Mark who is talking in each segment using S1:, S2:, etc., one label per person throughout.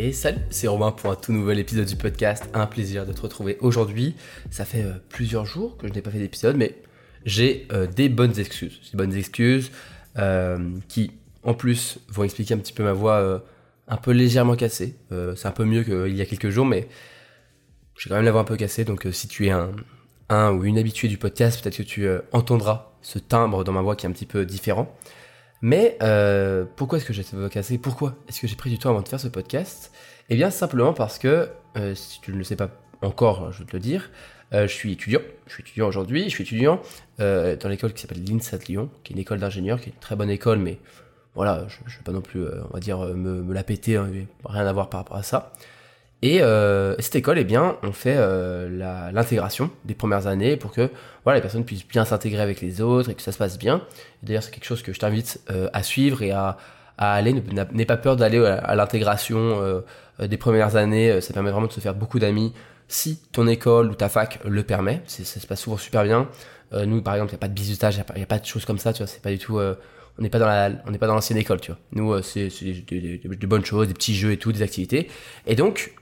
S1: Et salut, c'est Romain pour un tout nouvel épisode du podcast. Un plaisir de te retrouver aujourd'hui. Ça fait euh, plusieurs jours que je n'ai pas fait d'épisode, mais j'ai euh, des bonnes excuses. Des bonnes excuses euh, qui, en plus, vont expliquer un petit peu ma voix un peu légèrement cassée. c'est un peu mieux qu'il y a quelques jours, mais j'ai quand même la voix un peu cassée. Donc, si tu es un, un ou une habituée du podcast, peut-être que tu entendras ce timbre dans ma voix qui est un petit peu différent. Mais euh, pourquoi est-ce que j'ai cette Pourquoi est-ce que j'ai pris du temps avant de faire ce podcast? Eh bien simplement parce que, euh, si tu ne le sais pas encore, je vais te le dire, euh, je suis étudiant. Je suis étudiant aujourd'hui. Je suis étudiant dans l'école qui s'appelle l'INSA de Lyon, qui est une école d'ingénieur, qui est une très bonne école, mais voilà, je ne vais pas non plus, on va dire, me, la péter, hein, rien à voir par rapport à ça. Et euh, cette école, eh bien, on fait euh, l'intégration des premières années pour que voilà, les personnes puissent bien s'intégrer avec les autres et que ça se passe bien. D'ailleurs, c'est quelque chose que je t'invite euh, à suivre et à, à aller. N'aie pas peur d'aller à, l'intégration euh, des premières années. Ça permet vraiment de se faire beaucoup d'amis si ton école ou ta fac le permet. Ça se passe souvent super bien. nous, par exemple, il n'y a pas de bisutage, il n'y a, pas de choses comme ça. Tu vois, c'est pas du tout. on n'est pas dans la, on n'est pas dans l'ancienne école, tu vois. Nous, c'est de bonnes choses, des petits jeux et tout, des activités. Et donc,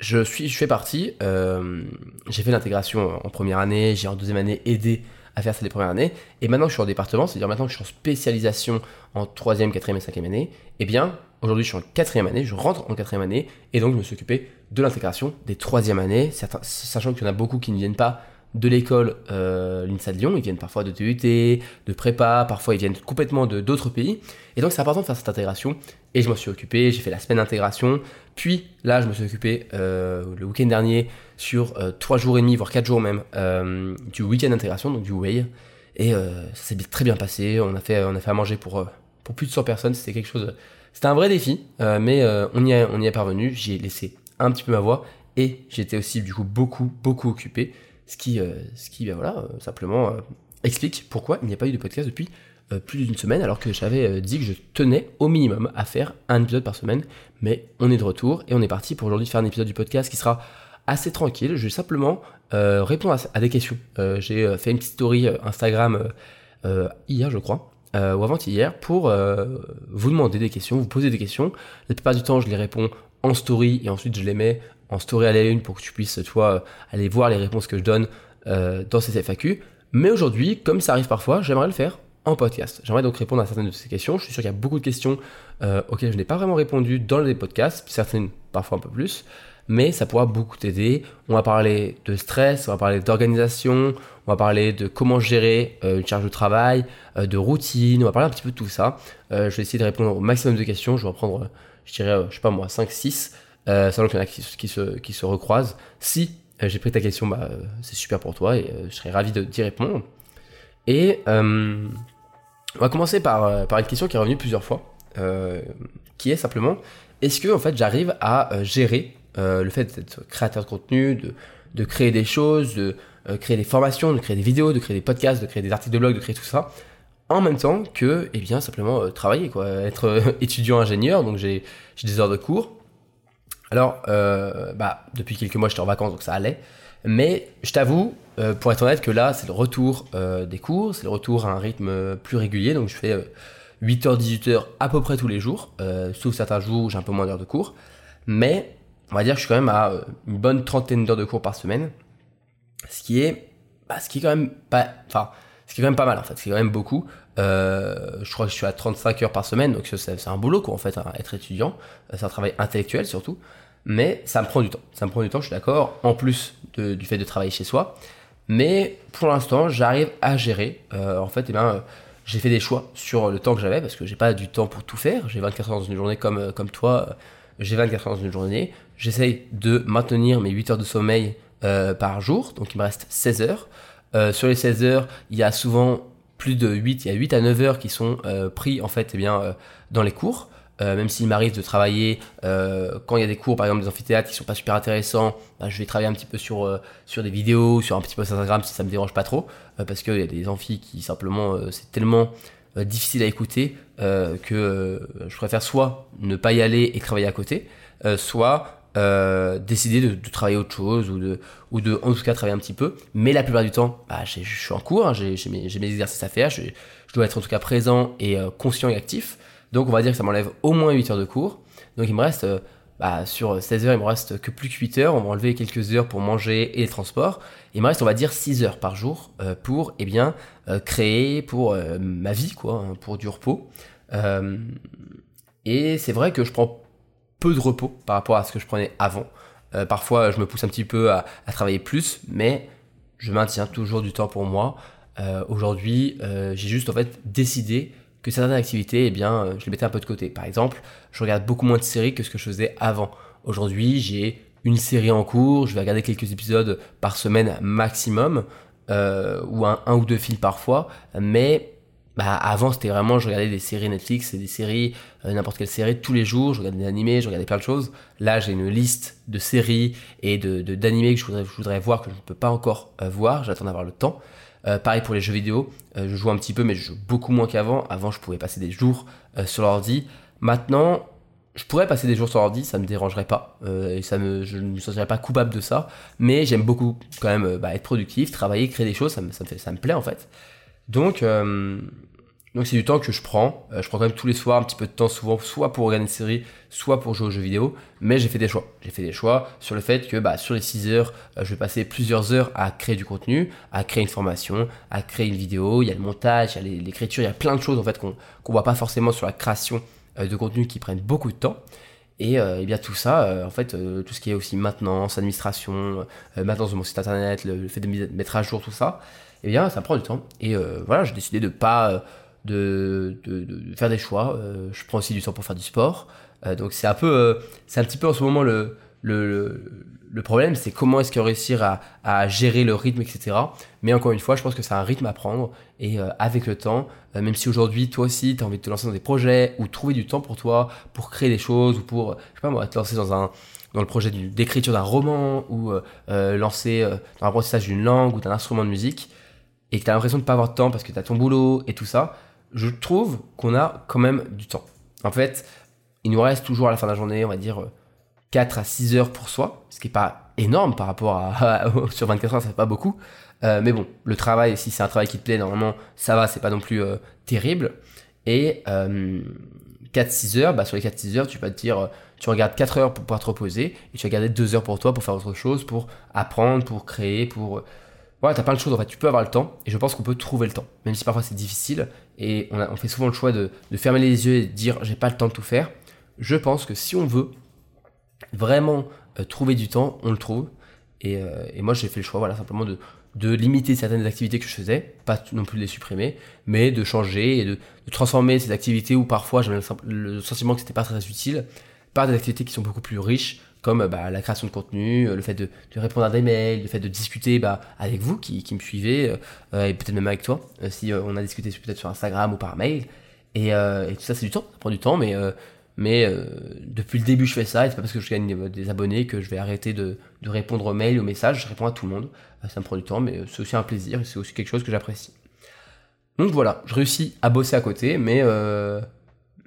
S1: je suis, je fais partie. Euh, j'ai fait l'intégration en première année, j'ai en deuxième année aidé à faire ça les premières années. Et maintenant que je suis en département, c'est-à-dire maintenant que je suis en spécialisation en troisième, quatrième et cinquième année, eh bien, aujourd'hui je suis en quatrième année, je rentre en quatrième année, et donc je me suis occupé de l'intégration des troisième années, sachant qu'il y en a beaucoup qui ne viennent pas de l'école euh, l'INSA de Lyon, ils viennent parfois de TUT, de prépa, parfois ils viennent complètement de d'autres pays. Et donc c'est important de faire cette intégration. Et je m'en suis occupé, j'ai fait la semaine d'intégration. Puis là, je me suis occupé euh, le week-end dernier sur euh, 3 jours et demi, voire 4 jours même, euh, du week-end d'intégration, donc du WAY. Et euh, ça s'est très bien passé. On a fait, on a fait à manger pour, pour plus de 100 personnes. C'était quelque chose. C'était un vrai défi, mais on, y on y est parvenu. J'y ai laissé un petit peu ma voix. Et j'étais aussi du coup beaucoup, beaucoup occupé. Ce qui, euh, ce qui ben voilà, euh, simplement euh, explique pourquoi il n'y a pas eu de podcast depuis plus d'une semaine, alors que j'avais dit que je tenais au minimum à faire un épisode par semaine. Mais on est de retour et on est parti pour aujourd'hui faire un épisode du podcast qui sera assez tranquille. Je vais simplement répondre à, des questions. J'ai fait une petite story Instagram hier, je crois, ou avant-hier, pour vous demander des questions, vous poser des questions. La plupart du temps, je les réponds en story et ensuite je les mets en story à la une pour que tu puisses, toi, aller voir les réponses que je donne euh, dans ces FAQ. Mais aujourd'hui, comme ça arrive parfois, j'aimerais le faire en podcast. J'aimerais donc répondre à certaines de ces questions. Je suis sûr qu'il y a beaucoup de questions euh, auxquelles je n'ai pas vraiment répondu dans les podcasts, certaines parfois un peu plus, mais ça pourra beaucoup t'aider. On va parler de stress, on va parler d'organisation, on va parler de comment gérer euh, une charge de travail, de routine, on va parler un petit peu de tout ça. je vais essayer de répondre au maximum de questions. Je vais en prendre, je dirais, je sais pas moi, 5-6 euh, qu'il y en a qui, se, qui se recroisent. Si euh, j'ai pris ta question, bah, euh, c'est super pour toi et euh, je serais ravi d'y répondre. Et on va commencer par, par une question qui est revenue plusieurs fois, qui est simplement est-ce que en fait j'arrive à gérer le fait d'être créateur de contenu, de, de créer des choses, de créer des formations, de créer des vidéos, de créer des podcasts, de créer des articles de blog, de créer tout ça, en même temps que, eh bien, simplement travailler, quoi, être étudiant ingénieur, donc j'ai des heures de cours, alors, euh, bah, depuis quelques mois, j'étais en vacances, donc ça allait. Mais je t'avoue, euh, pour être honnête, que là, c'est le retour euh, des cours, c'est le retour à un rythme plus régulier. Donc, je fais 8h, 18h à peu près tous les jours, sauf certains jours où j'ai un peu moins d'heures de cours. Mais on va dire que je suis quand même à une bonne trentaine d'heures de cours par semaine. Ce qui est, bah, ce qui est quand même pas, enfin, ce qui est quand même pas mal en fait, c'est quand même beaucoup. Je crois que je suis à 35 heures par semaine, donc c'est un boulot quoi en fait, hein, être étudiant. C'est un travail intellectuel surtout mais ça me prend du temps. Ça me prend du temps, je suis d'accord, en plus du fait de travailler chez soi. Mais pour l'instant, j'arrive à gérer. Euh, en fait, eh ben, j'ai fait des choix sur le temps que j'avais parce que j'ai pas du temps pour tout faire. J'ai 24 heures dans une journée comme, euh, comme toi. Euh, j'ai 24 heures dans une journée. J'essaye de maintenir mes 8 heures de sommeil par jour. Donc il me reste 16 heures. sur les 16 heures, il y a souvent plus de 8, il y a 8 à 9 heures qui sont pris en fait eh bien, dans les cours. Euh, même s'il m'arrive de travailler euh, quand il y a des cours, par exemple des amphithéâtres qui sont pas super intéressants, bah, je vais travailler un petit peu sur euh, des vidéos, sur un petit peu Instagram si ça me dérange pas trop, parce qu'il y a des amphis qui simplement c'est tellement difficile à écouter que je préfère soit ne pas y aller et travailler à côté, soit décider de, travailler autre chose ou de ou de en tout cas travailler un petit peu. Mais la plupart du temps, bah, je suis en cours, hein, j'ai mes, exercices à faire, je, dois être en tout cas présent et conscient et actif. Donc on va dire que ça m'enlève au moins 8 heures de cours. Donc il me reste bah, sur 16 heures, il me reste que plus que 8 heures. On va enlever quelques heures pour manger et les transports. Il me reste, on va dire, 6 heures par jour pour eh bien, créer pour ma vie, quoi, hein, pour du repos. et c'est vrai que je prends peu de repos par rapport à ce que je prenais avant. parfois, je me pousse un petit peu à, travailler plus, mais je maintiens toujours du temps pour moi. Euh, aujourd'hui, euh, j'ai juste en fait décidé que certaines activités, eh bien, euh, je les mettais un peu de côté. Par exemple, je regarde beaucoup moins de séries que ce que je faisais avant. Aujourd'hui, j'ai une série en cours, je vais regarder quelques épisodes par semaine maximum, ou un, ou deux films parfois, mais bah, avant c'était vraiment, je regardais des séries Netflix et des séries, n'importe quelle série tous les jours, je regardais des animés, je regardais plein de choses. Là j'ai une liste de séries et de d'animés que je voudrais, je voudrais voir que je ne peux pas encore voir, j'attends d'avoir le temps. Euh, pareil pour les jeux vidéo, euh, je joue un petit peu, mais je joue beaucoup moins qu'avant. Avant, je pouvais passer des jours euh, sur l'ordi. Maintenant, je pourrais passer des jours sur l'ordi, ça me dérangerait pas, ça me, je ne me sentirais pas coupable de ça. Mais j'aime beaucoup quand même bah, être productif, travailler, créer des choses, ça me, ça me plaît en fait. Donc, donc c'est du temps que je prends. Euh, je prends quand même tous les soirs un petit peu de temps, souvent, soit pour regarder une série, soit pour jouer aux jeux vidéo. Mais j'ai fait des choix. J'ai fait des choix sur le fait que bah, sur les 6 heures, euh, je vais passer plusieurs heures à créer du contenu, à créer une formation, à créer une vidéo. Il y a le montage, il y a l'écriture, il y a plein de choses en fait qu'on qu'on voit pas forcément sur la création euh, de contenu qui prennent beaucoup de temps. Et, bien tout ça, en fait, tout ce qui est aussi maintenance, administration, maintenance de mon site internet, le, fait de mettre à jour tout ça, eh bien ça prend du temps. Et voilà, j'ai décidé de pas de, de, faire des choix. Euh, je prends aussi du temps pour faire du sport. Euh, donc c'est un peu, euh, c'est un petit peu en ce moment le, le, le problème, c'est comment est-ce que réussir à, à, gérer le rythme, etc. Mais encore une fois, je pense que c'est un rythme à prendre et avec le temps, même si aujourd'hui, toi aussi, tu as envie de te lancer dans des projets ou trouver du temps pour toi, pour créer des choses ou pour, je sais pas moi, te lancer dans un dans le projet d'écriture d'un roman ou lancer dans l'apprentissage d'une langue ou d'un instrument de musique et que tu as l'impression de pas avoir de temps parce que tu as ton boulot et tout ça, je trouve qu'on a quand même du temps. En fait, il nous reste toujours à la fin de la journée, on va dire 4 à 6 heures pour soi, ce qui n'est pas énorme par rapport à, sur 24 heures, ça fait pas beaucoup. Euh, mais bon, le travail, si c'est un travail qui te plaît, normalement, ça va, c'est pas non plus euh, terrible. Et 4-6 euh, heures, bah, sur les 4-6 heures, tu vas te dire, tu regardes 4 heures pour pouvoir te reposer, et tu vas garder 2 heures pour toi, pour faire autre chose, pour apprendre, pour créer, pour voilà, t'as plein de choses en fait, tu peux avoir le temps, et je pense qu'on peut trouver le temps, même si parfois c'est difficile, et on, fait souvent le choix de, fermer les yeux et de dire j'ai pas le temps de tout faire. Je pense que si on veut vraiment euh, trouver du temps, on le trouve, et, euh, moi j'ai fait le choix, simplement de, limiter certaines activités que je faisais, pas non plus de les supprimer, mais de changer et de, de transformer ces activités où parfois j'avais le sentiment que c'était pas très utile par des activités qui sont beaucoup plus riches, comme bah, la création de contenu, euh, le fait de, répondre à des mails, le fait de discuter bah, avec vous qui, me suivez, euh, et peut-être même avec toi, euh, si on a discuté peut-être sur Instagram ou par mail. Et, et tout ça, c'est du temps, ça prend du temps, mais, mais depuis le début, je fais ça, et c'est pas parce que je gagne des abonnés que je vais arrêter de, de répondre aux mails, aux messages, je réponds à tout le monde. ça me prend du temps, mais c'est aussi un plaisir, c'est aussi quelque chose que j'apprécie. Donc voilà, je réussis à bosser à côté, mais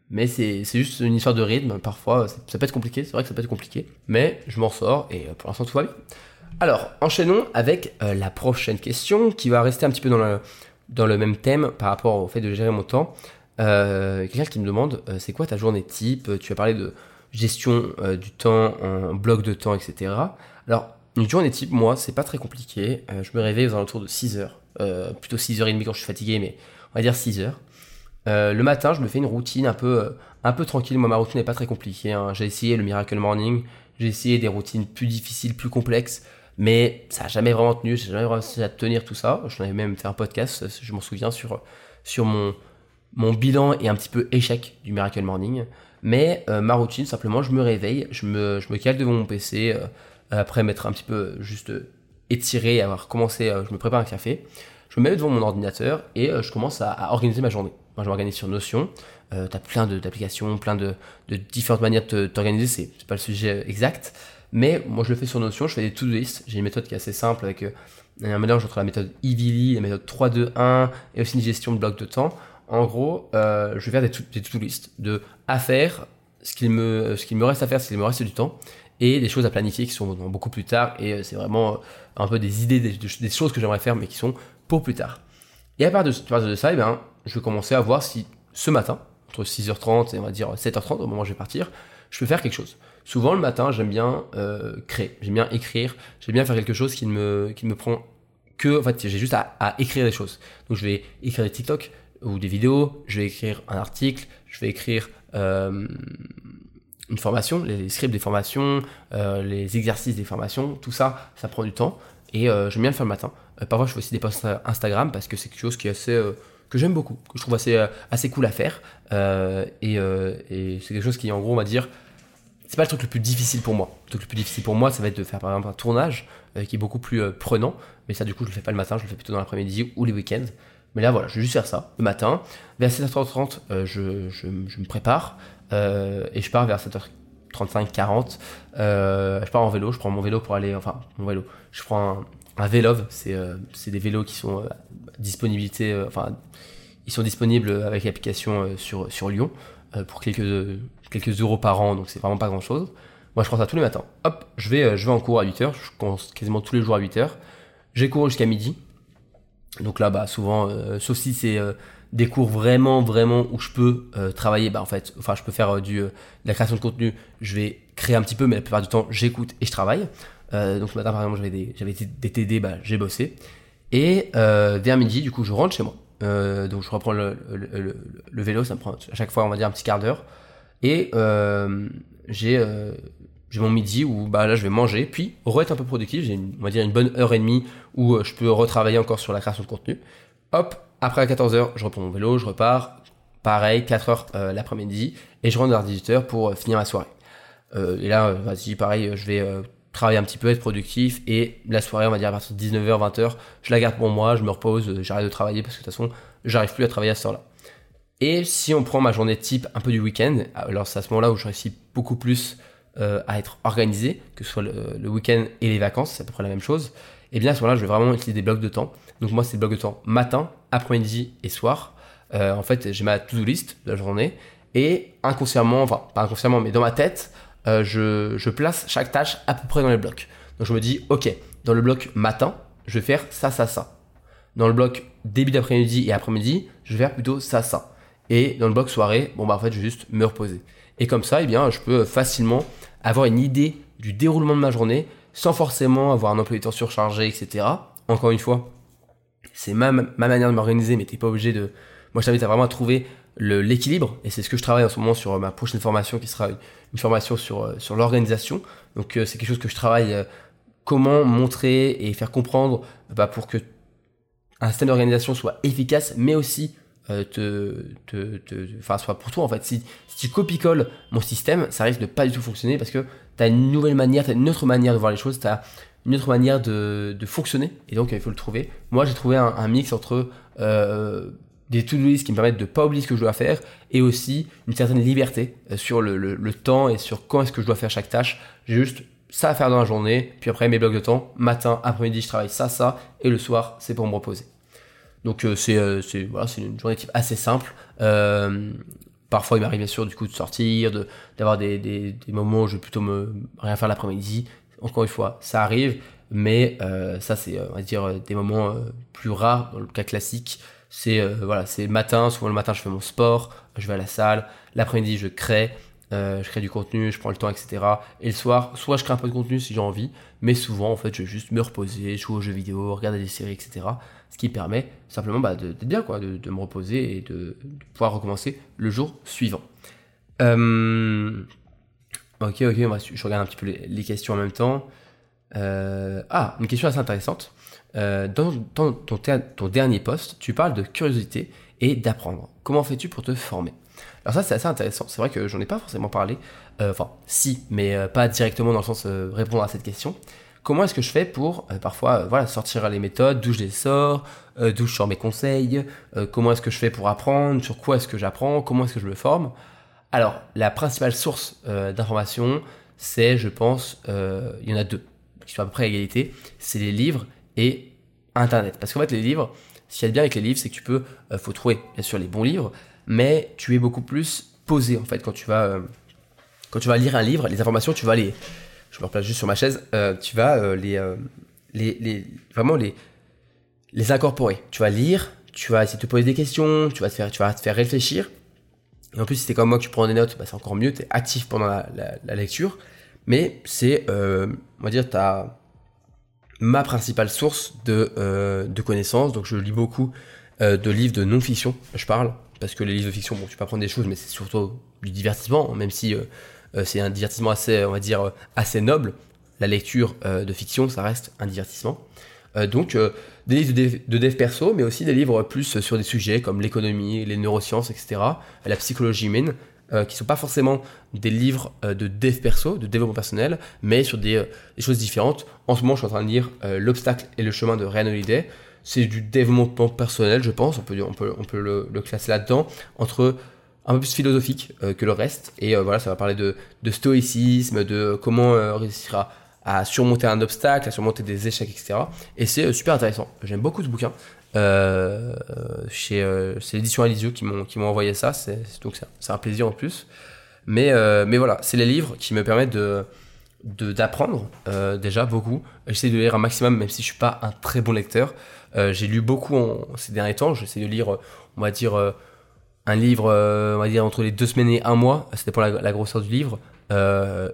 S1: mais c'est juste une histoire de rythme. Parfois, ça peut être compliqué. C'est vrai que ça peut être compliqué. Mais je m'en sors et euh, pour l'instant, tout va bien. Alors, enchaînons avec euh, la prochaine question qui va rester un petit peu dans le, dans le même thème par rapport au fait de gérer mon temps. Euh, Quelqu'un qui me demande c'est quoi ta journée type? Tu as parlé de gestion euh, du temps en bloc de temps, etc. Alors, une journée type, moi, c'est pas très compliqué. je me réveille aux alentours de 6 heures. plutôt 6h30 quand je suis fatigué, mais on va dire 6 heures. Euh, le matin, je me fais une routine un peu, euh, un peu tranquille. Moi, ma routine n'est pas très compliquée. Hein. J'ai essayé le Miracle Morning. J'ai essayé des routines plus difficiles, plus complexes. Mais ça n'a jamais vraiment tenu. J'ai jamais réussi à tenir tout ça. J'en avais même fait un podcast, je m'en souviens, sur, sur mon, mon bilan et un petit peu échec du Miracle Morning. Mais euh, ma routine, simplement, je me réveille, je me, je me cale devant mon PC, après m'être un petit peu juste étiré, avoir commencé, je me prépare un café, je me mets devant mon ordinateur et je commence à organiser ma journée. Moi, je m'organise sur Notion. Euh, tu as plein d'applications, plein de, de, différentes manières de t'organiser. C'est pas le sujet exact. Mais moi, je le fais sur Notion. Je fais des to-do list. J'ai une méthode qui est assez simple avec euh, un mélange entre la méthode Evilly, la méthode 3-2-1 et aussi une gestion de bloc de temps. En gros, euh, je vais faire des to-do list de à faire, ce qu'il me, ce me reste à faire, ce qu'il me reste du temps, et des choses à planifier qui sont beaucoup plus tard. Et euh, c'est vraiment un peu des idées, des, choses que j'aimerais faire, mais qui sont pour plus tard. Et à part de, à part de ça, eh bien, je vais commencer à voir si ce matin, entre 6h30 et on va dire 7h30, au moment où je vais partir, je peux faire quelque chose. Souvent le matin, j'aime bien euh, créer, j'aime bien écrire, j'aime bien faire quelque chose qui ne me, qui me prend que, en fait, j'ai juste à, écrire des choses. Donc je vais écrire des TikTok ou des vidéos, je vais écrire un article, je vais écrire euh, une formation, les scripts des formations, euh, les exercices des formations, tout ça, ça prend du temps et j'aime bien le faire le matin. Parfois, je fais aussi des posts Instagram parce que c'est quelque chose qui est assez que j'aime beaucoup, que je trouve assez euh, assez cool à faire et, et c'est quelque chose qui, en gros, on va dire, c'est pas le truc le plus difficile pour moi. Le truc le plus difficile pour moi, ça va être de faire par exemple un tournage qui est beaucoup plus prenant, mais ça, du coup, je le fais pas le matin, je le fais plutôt dans l'après-midi ou les week-ends. Mais là, voilà, je vais juste faire ça le matin. Vers 7h30, euh, je, je, je, me prépare euh, et je pars vers 7h35, 40. Euh, je pars en vélo, je prends mon vélo pour aller, enfin, mon vélo. Je prends un, un Vélove, c'est euh, des vélos qui sont disponibilité, enfin, ils sont disponibles avec l'application sur, sur Lyon pour quelques, quelques euros par an, donc c'est vraiment pas grand chose. Moi, je prends ça tous les matins. Hop, je vais, je vais en cours à 8h, je commence quasiment tous les jours à 8h. J'ai cours jusqu'à midi. Donc là, bah, souvent, euh, sauf si c'est euh, des cours vraiment, vraiment où je peux euh, travailler, bah, en fait, enfin, je peux faire du, de la création de contenu, je vais créer un petit peu, mais la plupart du temps, j'écoute et je travaille. Donc ce matin, par exemple, j'avais des, j'avais des TD, bah, j'ai bossé. Et vers midi, du coup, je rentre chez moi. donc je reprends le, vélo, ça me prend à chaque fois, on va dire, un petit quart d'heure. Et j'ai j'ai mon midi où bah là je vais manger, puis re-être un peu productif, j'ai on va dire une bonne heure et demie où euh, je peux retravailler encore sur la création de contenu. Hop, après à 14h, je reprends mon vélo, je repars, pareil, 4h euh, l'après-midi, et je rentre vers 18h pour euh, finir ma soirée. Euh, et là, vas-y, pareil, je vais travailler un petit peu, être productif, et la soirée, on va dire à partir de 19h, 20h, je la garde pour moi, je me repose, j'arrête de travailler parce que de toute façon, j'arrive plus à travailler à ce heure-là. Et si on prend ma journée type un peu du week-end, alors c'est à ce moment-là où je réussis beaucoup plus euh, à être organisé, que ce soit le, week-end et les vacances, c'est à peu près la même chose, et eh bien à ce moment-là, je vais vraiment utiliser des blocs de temps. Donc moi, c'est des blocs de temps matin, après-midi et soir. Euh, en fait, j'ai ma to-do list de la journée et inconsciemment, enfin pas inconsciemment, mais dans ma tête, euh, je, place chaque tâche à peu près dans les blocs. Donc je me dis, ok, dans le bloc matin, je vais faire ça, ça, ça. Dans le bloc début d'après-midi et après-midi, je vais faire plutôt ça, ça. Et dans le bloc soirée, bon bah en fait, je vais juste me reposer. Et comme ça, eh bien, je peux facilement avoir une idée du déroulement de ma journée sans forcément avoir un emploi du temps surchargé, etc. Encore une fois, c'est ma, ma manière de m'organiser, mais t'es pas obligé de. Moi, je t'invite à vraiment trouver l'équilibre, et c'est ce que je travaille en ce moment sur ma prochaine formation, qui sera une, formation sur, euh, sur l'organisation. Donc, euh, c'est quelque chose que je travaille. Euh, comment montrer et faire comprendre bah, pour que un système d'organisation soit efficace, mais aussi te, te, enfin, soit pour toi en fait. Si, tu copie-colles mon système, ça risque de pas du tout fonctionner parce que tu as une nouvelle manière, tu as une autre manière de voir les choses, tu as une autre manière de, de fonctionner et donc il faut le trouver. Moi j'ai trouvé un, mix entre des to-do list qui me permettent de pas oublier ce que je dois faire et aussi une certaine liberté euh, sur le, temps et sur quand est-ce que je dois faire chaque tâche. J'ai juste ça à faire dans la journée, puis après mes blocs de temps, matin, après-midi je travaille ça, ça, et le soir c'est pour me reposer. Donc euh, c'est euh, c'est une journée type assez simple. Parfois il m'arrive bien sûr du coup de sortir, de d'avoir des, des, des, moments où je vais plutôt me rien faire l'après-midi. Encore une fois, ça arrive, mais ça c'est on va dire des moments plus rares dans le cas classique. C'est voilà, c'est matin, souvent le matin je fais mon sport, je vais à la salle, l'après-midi je crée, euh, je crée du contenu, je prends le temps, etc. Et le soir, soit je crée un peu de contenu si j'ai envie, mais souvent, en fait, je vais juste me reposer, jouer aux jeux vidéo, regarder des séries, etc. Ce qui permet simplement bah, d'être bien, quoi, de, de, me reposer et de, pouvoir recommencer le jour suivant. Euh... Ok, ok, je regarde un petit peu les, les questions en même temps. Euh... Ah, une question assez intéressante. Euh, dans, ton, dernier post, tu parles de curiosité et d'apprendre. Comment fais-tu pour te former? Alors ça, c'est assez intéressant. C'est vrai que j'en ai pas forcément parlé. Euh, enfin, si, mais euh, pas directement dans le sens répondre à cette question. Comment est-ce que je fais pour parfois voilà sortir les méthodes, d'où je les sors, d'où je sors mes conseils, comment est-ce que je fais pour apprendre, sur quoi est-ce que j'apprends, comment est-ce que je me forme? Alors, la principale source d'information, c'est, je pense, il y en a deux, qui sont à peu près à égalité, c'est les livres et Internet. Parce qu'en fait, les livres, ce qu'il y a de bien avec les livres, c'est que tu peux, faut trouver bien sûr les bons livres, mais tu es beaucoup plus posé en fait quand tu vas euh, quand tu vas lire un livre, les informations, tu vas les je me replace juste sur ma chaise, euh, tu vas euh, les, euh, les, les vraiment les les incorporer. Tu vas lire, tu vas essayer de te poser des questions, tu vas te faire tu vas te faire réfléchir Et en plus, si t'es comme moi que tu prends des notes, bah, c'est encore mieux, tu es actif pendant la, lecture. Mais c'est, euh, on va dire, ta ma principale source de, euh, de connaissances. Donc je lis beaucoup euh, de livres de non-fiction, je parle, parce que les livres de fiction, bon, tu peux apprendre des choses, mais c'est surtout du divertissement, même si c'est un divertissement assez, on va dire, assez noble. La lecture de fiction, ça reste un divertissement. donc des livres de de dev, perso, mais aussi des livres plus sur des sujets comme l'économie, les neurosciences, etc., la psychologie humaine, euh, qui sont pas forcément des livres euh, de dev perso, de développement personnel, mais sur des, euh, choses différentes. En ce moment, je suis en train de lire L'obstacle et le chemin de Ryan Holiday. C'est du développement personnel, je pense, on peut, on peut, on peut le, classer là-dedans, entre un peu plus philosophique que le reste. Et voilà, ça va parler de, de stoïcisme, de comment réussir à, à, surmonter un obstacle, à surmonter des échecs, etc. Et c'est super intéressant. J'aime beaucoup ce bouquin. Euh, euh, c'est l'édition Alizio qui m'ont qui m'ont envoyé ça. C'est donc c'est un plaisir en plus. Mais euh, mais voilà c'est les livres qui me permettent de d'apprendre déjà beaucoup. J'essaie de lire un maximum même si je suis pas un très bon lecteur. J'ai lu beaucoup ces derniers temps. J'essaie de lire on va dire un livre on va dire entre les deux semaines et un mois. C'était pour la, grosseur du livre.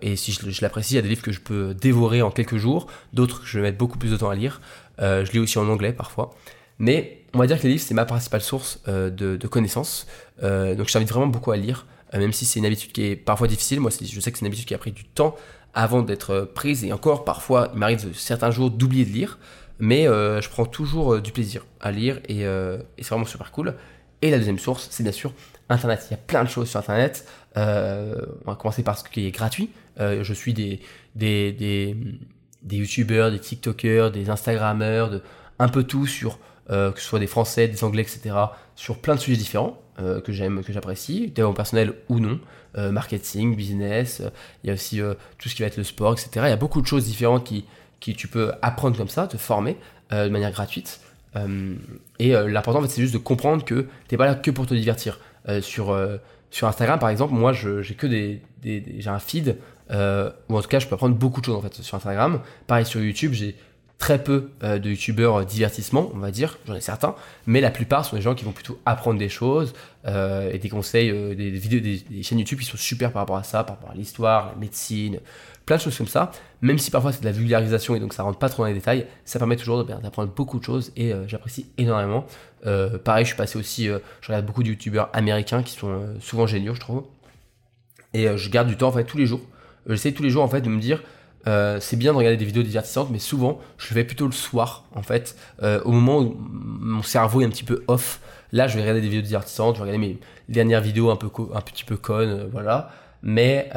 S1: Et si je, je l'apprécie, il y a des livres que je peux dévorer en quelques jours, d'autres que je vais mettre beaucoup plus de temps à lire. je lis aussi en anglais parfois. Mais on va dire que les livres, c'est ma principale source euh, de, connaissances. Euh, donc je t'invite vraiment beaucoup à lire, euh, même si c'est une habitude qui est parfois difficile. Moi, je sais que c'est une habitude qui a pris du temps avant d'être prise. Et encore, parfois, il m'arrive certains jours d'oublier de lire. Mais je prends toujours du plaisir à lire et, c'est vraiment super cool. Et la deuxième source, c'est bien sûr Internet. Il y a plein de choses sur Internet. on va commencer par ce qui est gratuit. je suis des, des, des, YouTubeurs, des TikTokers, des Instagrammeurs, de, un peu tout sur que ce soit des Français, des Anglais, etc., sur plein de sujets différents euh, que j'aime, que j'apprécie, développement personnel ou non, euh, marketing, business, il y a aussi tout ce qui va être le sport, etc. Il y a beaucoup de choses différentes qui, qui tu peux apprendre comme ça, te former de manière gratuite. et l'important, en fait, c'est juste de comprendre que tu n'es pas là que pour te divertir. sur, sur Instagram, par exemple, moi, j'ai que des, des, un feed, ou en tout cas, je peux apprendre beaucoup de choses en fait sur Instagram. Pareil sur YouTube, j'ai très peu euh, de youtubeurs divertissement, on va dire, j'en ai certains, mais la plupart sont des gens qui vont plutôt apprendre des choses euh, et des conseils, euh, des, vidéos, des, chaînes YouTube qui sont super par rapport à ça, par rapport à l'histoire, la médecine, plein de choses comme ça. Même si parfois c'est de la vulgarisation et donc ça rentre pas trop dans les détails, ça permet toujours d'apprendre beaucoup de choses et j'apprécie énormément. pareil, je suis passé aussi, je regarde beaucoup de youtubeurs américains qui sont souvent géniaux, je trouve, et je garde du temps en fait tous les jours. J'essaie tous les jours en fait de me dire euh, c'est bien de regarder des vidéos divertissantes, mais souvent, je le fais plutôt le soir, en fait, euh, au moment où mon cerveau est un petit peu off. Là, je vais regarder des vidéos divertissantes, je vais regarder mes dernières vidéos un, peu un petit peu connes, euh, voilà. Mais,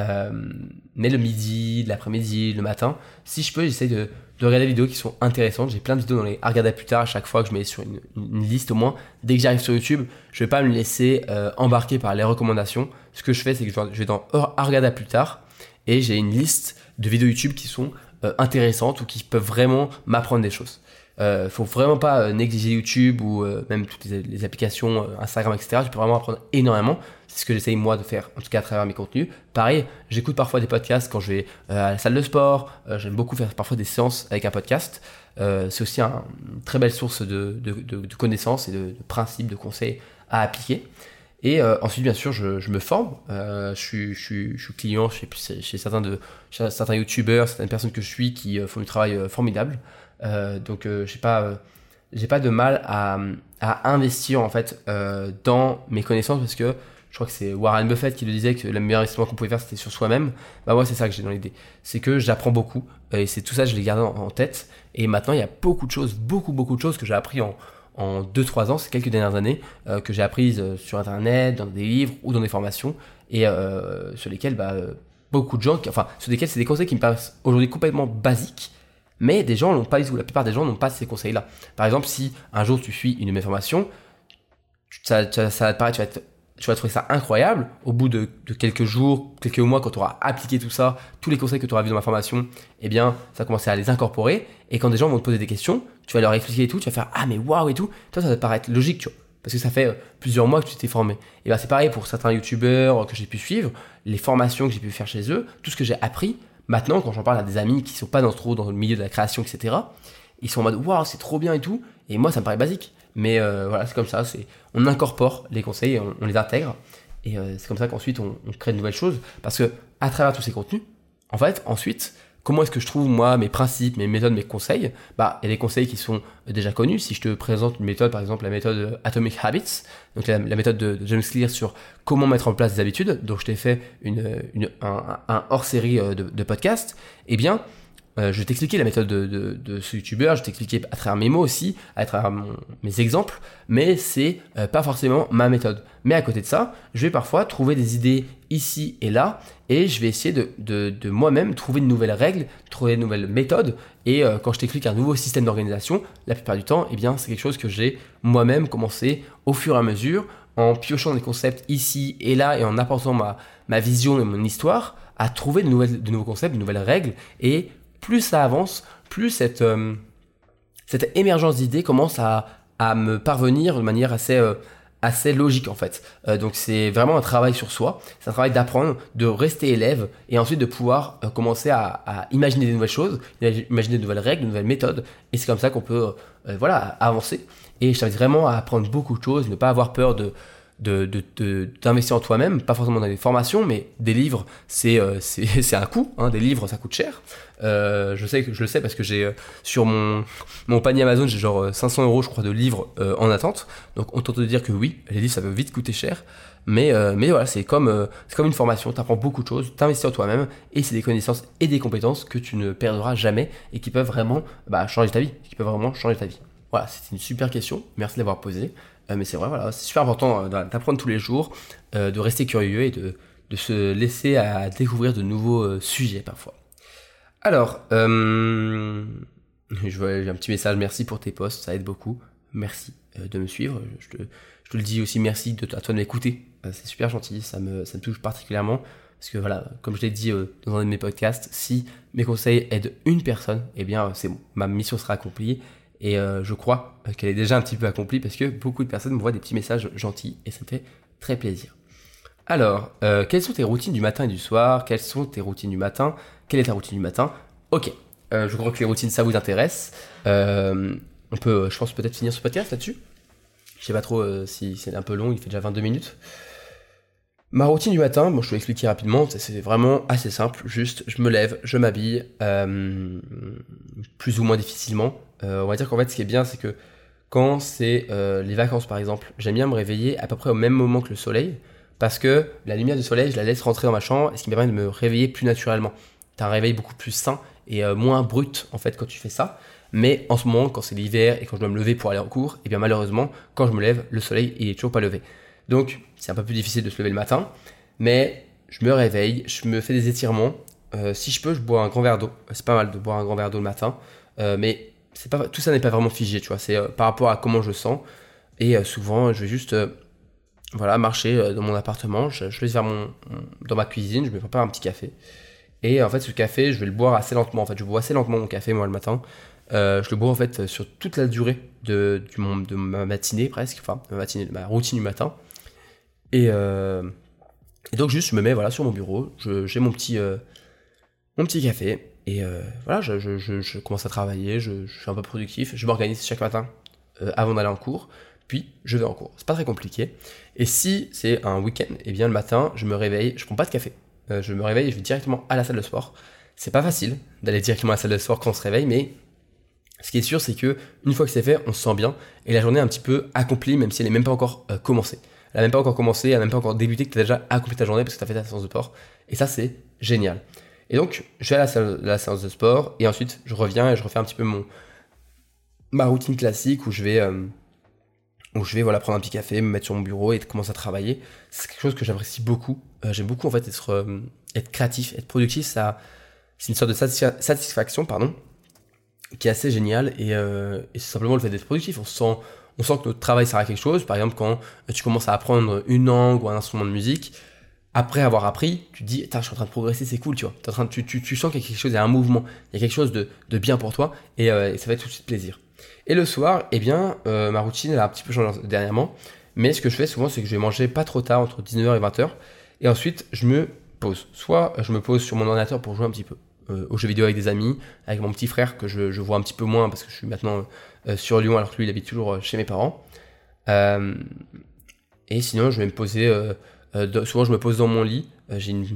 S1: mais le midi, l'après-midi, le matin, si je peux, j'essaie de, de, regarder des vidéos qui sont intéressantes. J'ai plein de vidéos dans les à regarder plus tard à chaque fois que je mets sur une, liste au moins. Dès que j'arrive sur YouTube, je vais pas me laisser embarquer par les recommandations. Ce que je fais, c'est que je vais dans à regarder plus tard et j'ai une liste de vidéos YouTube qui sont euh, intéressantes ou qui peuvent vraiment m'apprendre des choses. Euh, faut vraiment pas euh, négliger YouTube ou euh, même toutes les, applications Instagram, etc. Tu peux vraiment apprendre énormément. C'est ce que j'essaye moi de faire, en tout cas à travers mes contenus. Pareil, j'écoute parfois des podcasts quand je vais à la salle de sport. J'aime beaucoup faire parfois des séances avec un podcast. c'est aussi une très belle source de, connaissances et de, principes, de conseils à appliquer. Et euh, ensuite, bien sûr, je, me forme. Euh, je, suis, je, client chez, certains, de, certains youtubeurs, certaines personnes que je suis qui euh, font du travail formidable. donc, j'ai pas, j'ai pas de mal à, à investir en fait dans mes connaissances parce que je crois que c'est Warren Buffett qui le disait que le meilleur investissement qu'on pouvait faire c'était sur soi-même. Bah moi c'est ça que j'ai dans l'idée, c'est que j'apprends beaucoup et c'est tout ça je l'ai gardé en, en, tête. Et maintenant il y a beaucoup de choses, beaucoup beaucoup de choses que j'ai appris en, en 2-3 ans, ces quelques dernières années, euh, que j'ai apprises euh, sur Internet, dans des livres ou dans des formations, et euh, sur lesquels bah, beaucoup de gens, enfin, sur lesquels c'est des conseils qui me paraissent aujourd'hui complètement basiques, mais des gens n'ont pas tout. La plupart des gens n'ont pas ces conseils-là. Par exemple, si un jour tu suis une de mes formations, ça, ça, ça tu vas trouver ça incroyable. Au bout de, quelques jours, quelques mois, quand tu auras appliqué tout ça, tous les conseils que tu auras vus dans ma formation, eh bien, ça commencer à les incorporer. Et quand des gens vont te poser des questions, tu vas leur expliquer et tout, tu vas faire Ah, mais waouh et tout. Toi, ça va te paraître logique, tu vois. Parce que ça fait euh, plusieurs mois que tu t'es formé. Et bien, c'est pareil pour certains youtubeurs que j'ai pu suivre, les formations que j'ai pu faire chez eux, tout ce que j'ai appris. Maintenant, quand j'en parle à des amis qui sont pas dans, trop dans le milieu de la création, etc., ils sont en mode Waouh, c'est trop bien et tout. Et moi, ça me paraît basique. Mais euh, voilà, c'est comme ça. C'est, on incorpore les conseils, on, les intègre. Et c'est comme ça qu'ensuite on, on, crée de nouvelles choses. Parce que à travers tous ces contenus, en fait, ensuite, comment est-ce que je trouve moi mes principes, mes méthodes, mes conseils? Bah, il y a des conseils qui sont déjà connus. Si je te présente une méthode, par exemple la méthode Atomic Habits, donc la, méthode de, James Clear sur comment mettre en place des habitudes, dont je t'ai fait une, un, hors-série euh, de, de podcasts, eh bien, euh, je vais t'expliquer la méthode de, ce youtubeur, je vais t'expliquer à travers mes mots aussi, à travers mes exemples, mais c'est euh, pas forcément ma méthode. Mais à côté de ça, je vais parfois trouver des idées ici et là, et je vais essayer de, moi-même trouver de nouvelles règles, trouver de nouvelles méthodes, et euh, quand je t'explique un nouveau système d'organisation, la plupart du temps, eh bien, c'est quelque chose que j'ai moi-même commencé au fur et à mesure, en piochant des concepts ici et là, et en apportant ma, vision et mon histoire, à trouver de, de nouveaux concepts, de nouvelles règles, et plus ça avance, plus cette, euh, cette émergence d'idées commence à, à, me parvenir de manière assez, euh, assez logique en fait. Euh, donc c'est vraiment un travail sur soi, c'est un travail d'apprendre, de rester élève et ensuite de pouvoir commencer à, imaginer des nouvelles choses, imaginer de nouvelles règles, de nouvelles méthodes. Et c'est comme ça qu'on peut voilà, avancer. Et je t'invite vraiment à apprendre beaucoup de choses, ne pas avoir peur de, d'investir en toi-même, pas forcément dans des formations, mais des livres, c'est euh, un coût, hein, des livres ça coûte cher. Euh, je sais je le sais parce que j'ai euh, sur mon, mon panier Amazon, j'ai genre 500 euros je crois de livres en attente. Donc on tente de dire que oui, les livres ça peut vite coûter cher. Mais, mais voilà, c'est comme, c'est comme une formation, tu apprends beaucoup de choses, tu investis en toi-même, et c'est des connaissances et des compétences que tu ne perdras jamais et qui peuvent vraiment bah, changer ta vie, qui peuvent vraiment changer ta vie. Voilà, c'était une super question, merci de l'avoir posée. Euh, mais c'est vrai, voilà, c'est super important euh, d'apprendre tous les jours, euh, de rester curieux et de, de, se laisser à découvrir de nouveaux sujets parfois. Alors, je vois un petit message, merci pour tes posts, ça aide beaucoup. Merci de me suivre. Je te, je te le dis aussi, merci de, à toi de m'écouter. c'est super gentil, ça me, ça me touche particulièrement. Parce que voilà, comme je l'ai dit dans un de mes podcasts, si mes conseils aident une personne, eh bien c'est ma mission sera accomplie et euh, je crois qu'elle est déjà un petit peu accomplie parce que beaucoup de personnes me voient des petits messages gentils et ça me fait très plaisir. Alors, euh, quelles sont tes routines du matin et du soir? Quelles sont tes routines du matin? Quelle est ta routine du matin? Ok, euh, je crois que les routines ça vous intéresse. on peut, je pense, peut-être finir ce podcast là-dessus. Je sais pas trop si c'est un peu long, il fait déjà 22 minutes. Ma routine du matin, bon, je vais expliquer rapidement, c'est vraiment assez simple, juste je me lève, je m'habille, plus ou moins difficilement, on va dire qu'en fait, ce qui est bien, c'est que quand c'est euh, les vacances, par exemple, j'aime bien me réveiller à peu près au même moment que le soleil, parce que la lumière du soleil, je la laisse rentrer dans ma chambre, ce qui me permet de me réveiller plus naturellement. T'as un réveil beaucoup plus sain et euh, moins brut, en fait, quand tu fais ça. Mais en ce moment, quand c'est l'hiver et quand je dois me lever pour aller en cours, et eh bien malheureusement, quand je me lève, le soleil, il est toujours pas levé. Donc, c'est un peu plus difficile de se lever le matin, mais je me réveille, je me fais des étirements. si je peux, je bois un grand verre d'eau. C'est pas mal de boire un grand verre d'eau le matin, mais pas, tout ça n'est pas vraiment figé, tu vois. C'est euh, par rapport à comment je sens. Et euh, souvent, je vais juste euh, voilà, marcher dans mon appartement. Je, vais vers mon, dans ma cuisine, je me prépare un petit café. Et en fait, ce café, je vais le boire assez lentement. En fait, je bois assez lentement mon café, moi, le matin. je le bois en fait sur toute la durée de, du, de ma matinée presque, enfin, ma, matinée, ma routine du matin. Et, et donc, juste, je me mets voilà, sur mon bureau, j'ai mon, petit mon petit café, et euh, voilà, je, commence à travailler, je, suis un peu productif, je m'organise chaque matin euh, avant d'aller en cours, puis je vais en cours. C'est pas très compliqué. Et si c'est un week-end, eh bien le matin, je me réveille, je prends pas de café. Euh, je me réveille et je vais directement à la salle de sport. C'est pas facile d'aller directement à la salle de sport quand on se réveille, mais ce qui est sûr, c'est que une fois que c'est fait, on se sent bien et la journée est un petit peu accomplie, même si elle n'est même pas encore commencée. Elle n'a même pas encore commencé, elle n'a même pas encore débuté, que tu as déjà accompli ta journée parce que tu as fait ta séance de sport. Et ça, c'est génial. Et donc, je vais à la, séance de sport et ensuite je reviens et je refais un petit peu mon ma routine classique où je vais euh, où je vais voilà prendre un petit café, me mettre sur mon bureau et commencer à travailler. C'est quelque chose que j'apprécie beaucoup. Euh, j'aime beaucoup en fait être euh, être créatif, être productif. C'est une sorte de satisfaction, pardon, qui est assez géniale et, et c'est simplement le fait d'être productif. On sent on sent que notre travail sert à quelque chose. Par exemple, quand tu commences à apprendre une langue ou un instrument de musique, après avoir appris, tu te dis, je suis en train de progresser, c'est cool, tu vois. En train tu, tu, tu, sens qu'il y a quelque chose, il y a un mouvement, il y a quelque chose de, de bien pour toi, et, euh, ça va être tout de suite plaisir. Et le soir, eh bien, euh, ma routine, a un petit peu changé dernièrement, mais ce que je fais souvent, c'est que je vais manger pas trop tard, entre 19h et 20h, et ensuite, je me pose. Soit je me pose sur mon ordinateur pour jouer un petit peu euh, aux jeux vidéo avec des amis, avec mon petit frère que je, je vois un petit peu moins parce que je suis maintenant sur Lyon alors que lui, il habite toujours chez mes parents. et sinon, je vais me poser souvent, je me pose dans mon lit. j'ai une,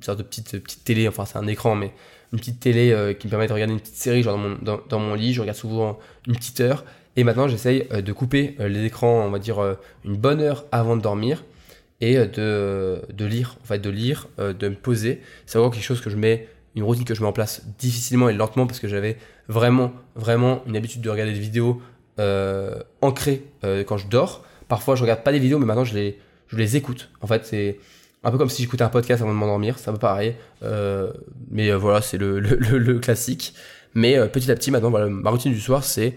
S1: sorte de petite, petite télé, enfin, c'est un écran, mais une petite télé qui me permet de regarder une petite série genre dans, mon, dans, mon lit. Je regarde souvent une petite heure. Et maintenant, j'essaye de couper les écrans, on va dire, une bonne heure avant de dormir et de, de lire, en fait, de lire, de me poser. C'est vraiment quelque chose que je mets une routine que je mets en place difficilement et lentement parce que j'avais vraiment, vraiment une habitude de regarder des vidéos euh, ancrées euh, quand je dors. Parfois, je regarde pas des vidéos, mais maintenant, je les, je les écoute. En fait, c'est un peu comme si j'écoutais un podcast avant de m'endormir, c'est un peu pareil. Euh, mais voilà, c'est le, classique. Mais petit à petit, maintenant, ma routine du soir, c'est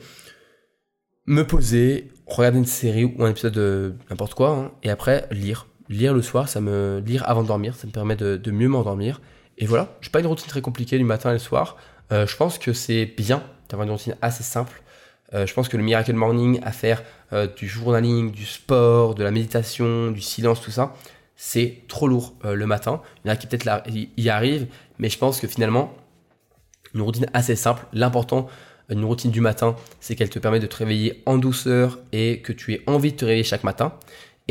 S1: me poser, regarder une série ou un épisode de n'importe quoi, hein, et après lire. Lire le soir, ça me lire avant de dormir, ça me permet de, mieux m'endormir. Et voilà, j'ai pas une routine très compliquée du matin et le soir. Euh, je pense que c'est bien d'avoir une routine assez simple. Euh, je pense que le miracle morning à faire euh, du journaling, du sport, de la méditation, du silence, tout ça, c'est trop lourd le matin. Il y en a qui peut-être y arrivent, mais je pense que finalement, une routine assez simple, l'important une routine du matin, c'est qu'elle te permet de te réveiller en douceur et que tu aies envie de te réveiller chaque matin.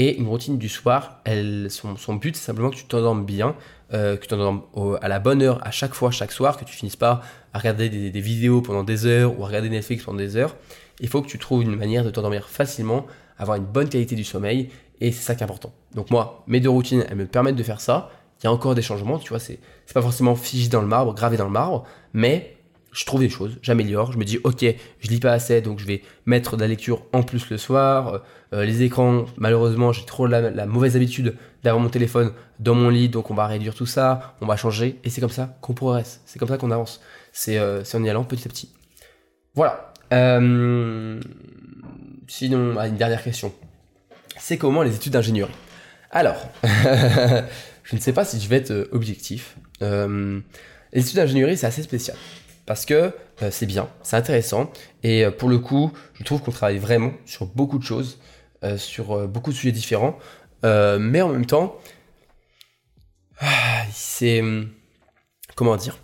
S1: Et une routine du soir, son but, c'est simplement que tu t'endormes bien, euh, que tu t'endormes à la bonne heure à chaque fois, chaque soir, que tu finisses pas à regarder des, des, vidéos pendant des heures ou à regarder Netflix pendant des heures. Il faut que tu trouves une manière de t'endormir facilement, avoir une bonne qualité du sommeil, et c'est ça qui est important. Donc moi, mes deux routines, elles me permettent de faire ça. Il y a encore des changements, tu vois, c'est pas forcément figé dans le marbre, gravé dans le marbre, mais je trouve des choses, j'améliore, je me dis ok, je lis pas assez, donc je vais mettre de la lecture en plus le soir. Euh, les écrans, malheureusement, j'ai trop la, mauvaise habitude d'avoir mon téléphone dans mon lit, donc on va réduire tout ça, on va changer, et c'est comme ça qu'on progresse, c'est comme ça qu'on avance. C'est euh, en y allant petit à petit. Voilà. Euh, sinon, ah, une dernière question. C'est comment les études d'ingénierie? Alors, je ne sais pas si je vais être objectif. les études d'ingénierie, c'est assez spécial parce que euh, c'est bien, c'est intéressant. Et euh, pour le coup, je trouve qu'on travaille vraiment sur beaucoup de choses, euh, sur beaucoup de sujets différents. mais en même temps, ah, c'est. Hum, comment dire?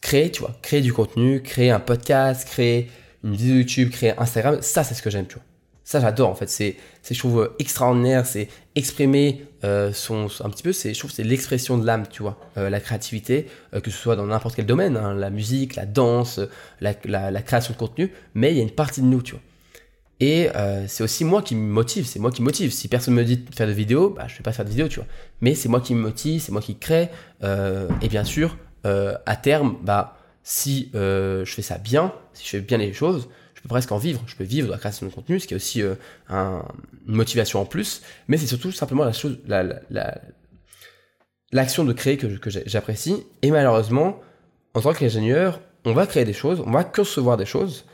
S1: Créer, tu vois, créer du contenu, créer un podcast, créer une vidéo YouTube, créer Instagram, ça c'est ce que j'aime, tu vois. Ça, j'adore en fait. C'est, je trouve extraordinaire. C'est exprimer euh, son, un petit peu. C'est, je trouve, c'est l'expression de l'âme, tu vois. Euh, la créativité, euh, que ce soit dans n'importe quel domaine, hein, la musique, la danse, la, création de contenu. Mais il y a une partie de nous, tu vois. Et c'est aussi moi qui me motive. C'est moi qui me motive. Si personne me dit de faire de vidéos, bah, je vais pas faire de vidéos, tu vois. Mais c'est moi qui me motive, c'est moi qui crée. et bien sûr, à terme, bah, si je fais ça bien, si je fais bien les choses, je peux presque en vivre. Je peux vivre de la création de contenu, ce qui est aussi euh, un, une motivation en plus. Mais c'est surtout simplement la chose, la, l'action de créer que, que j'apprécie. Et malheureusement, en tant qu'ingénieur, on va créer des choses, on va concevoir des choses,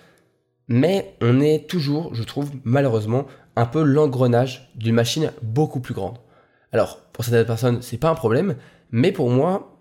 S1: mais on est toujours, je trouve, malheureusement, un peu l'engrenage d'une machine beaucoup plus grande. Alors, pour certaines personnes, c'est pas un problème, mais pour moi,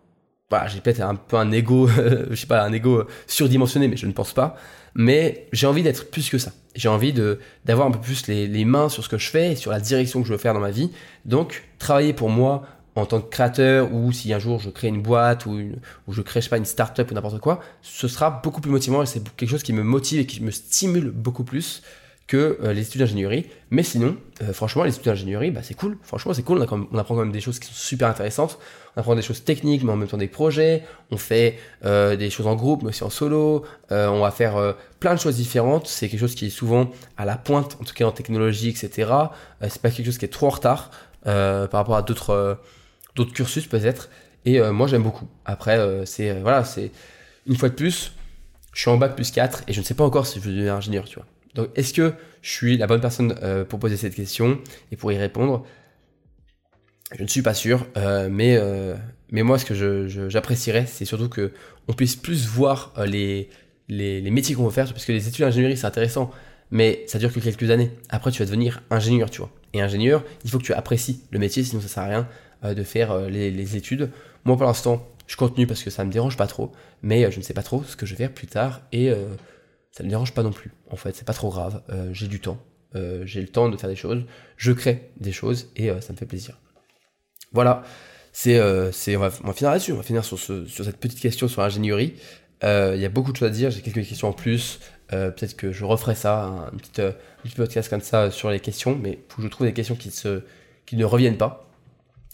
S1: bah, j'ai peut-être un peu un ego, je sais pas, un ego surdimensionné, mais je ne pense pas. Mais j'ai envie d'être plus que ça. J'ai envie de d'avoir un peu plus les, les, mains sur ce que je fais et sur la direction que je veux faire dans ma vie. Donc, travailler pour moi en tant que créateur ou si un jour je crée une boîte ou, une, ou je crée, je sais pas, une start-up ou n'importe quoi, ce sera beaucoup plus motivant et c'est quelque chose qui me motive et qui me stimule beaucoup plus que euh, les études d'ingénierie. Mais sinon, euh, franchement, les études d'ingénierie, bah, c'est cool. Franchement, c'est cool. On, apprend quand même des choses qui sont super intéressantes. On apprend des choses techniques, mais en même temps des projets. On fait euh, des choses en groupe, mais aussi en solo. on va faire plein de choses différentes. C'est quelque chose qui est souvent à la pointe, en tout cas en technologie, etc. c'est pas quelque chose qui est trop en retard par rapport à d'autres d'autres cursus peut-être. Et moi, j'aime beaucoup. Après, c'est voilà, c'est une fois de plus, je suis en bac plus 4 et je ne sais pas encore si je veux devenir ingénieur, tu vois. Donc, est-ce que je suis la bonne personne euh, pour poser cette question et pour y répondre? Je ne suis pas sûr, euh, mais, euh, mais moi, ce que j'apprécierais, c'est surtout que on puisse plus voir les, les, les, métiers qu'on veut faire, parce que les études d'ingénierie, c'est intéressant, mais ça dure que quelques années. Après, tu vas devenir ingénieur, tu vois. Et ingénieur, il faut que tu apprécies le métier, sinon ça sert à rien de faire les, les études. Moi, pour l'instant, je continue parce que ça me dérange pas trop, mais je ne sais pas trop ce que je vais faire plus tard et ça ne me dérange pas non plus. En fait, c'est pas trop grave. Euh, j'ai du temps. Euh, j'ai le temps de faire des choses. Je crée des choses et euh, ça me fait plaisir. Voilà. C'est, c'est, on, va, finir là-dessus. On va finir sur, ce, sur cette petite question sur l'ingénierie. Il y a beaucoup de choses à dire. J'ai quelques questions en plus. peut-être que je referai ça, un, petit, petit podcast comme ça sur les questions, mais faut que je trouve des questions qui, se, qui ne reviennent pas.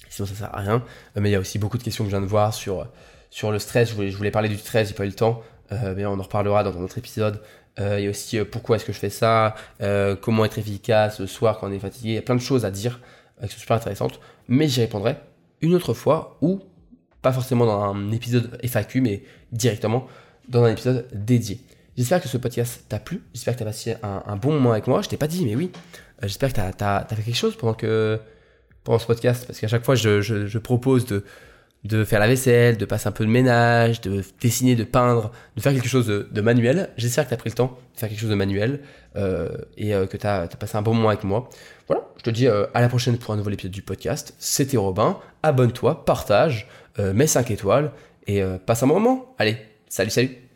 S1: sinon ça sert à rien. mais il y a aussi beaucoup de questions que je viens de voir sur, sur le stress. Je voulais, je voulais parler du stress, j'ai pas eu le temps, mais on en reparlera dans un autre épisode. il y a aussi pourquoi est-ce que je fais ça, comment être efficace le soir quand on est fatigué? Il y a plein de choses à dire qui sont super intéressantes, mais j'y répondrai une autre fois ou pas forcément dans un épisode FAQ, mais directement dans un épisode dédié. J'espère que ce podcast t'a plu, j'espère que tu as passé un, bon moment avec moi. Je t'ai pas dit, mais oui, euh, j'espère que tu as, fait quelque chose pendant, que, pendant ce podcast, parce qu'à chaque fois, je, propose de, de faire la vaisselle, de passer un peu de ménage, de dessiner, de peindre, de faire quelque chose de, manuel. J'espère que tu as pris le temps de faire quelque chose de manuel euh, et euh, que tu as, passé un bon moment avec moi. Voilà, je te dis à la prochaine pour un nouvel épisode du podcast. C'était Robin, abonne-toi, partage, mets 5 étoiles et passe un bon moment. Allez, salut, salut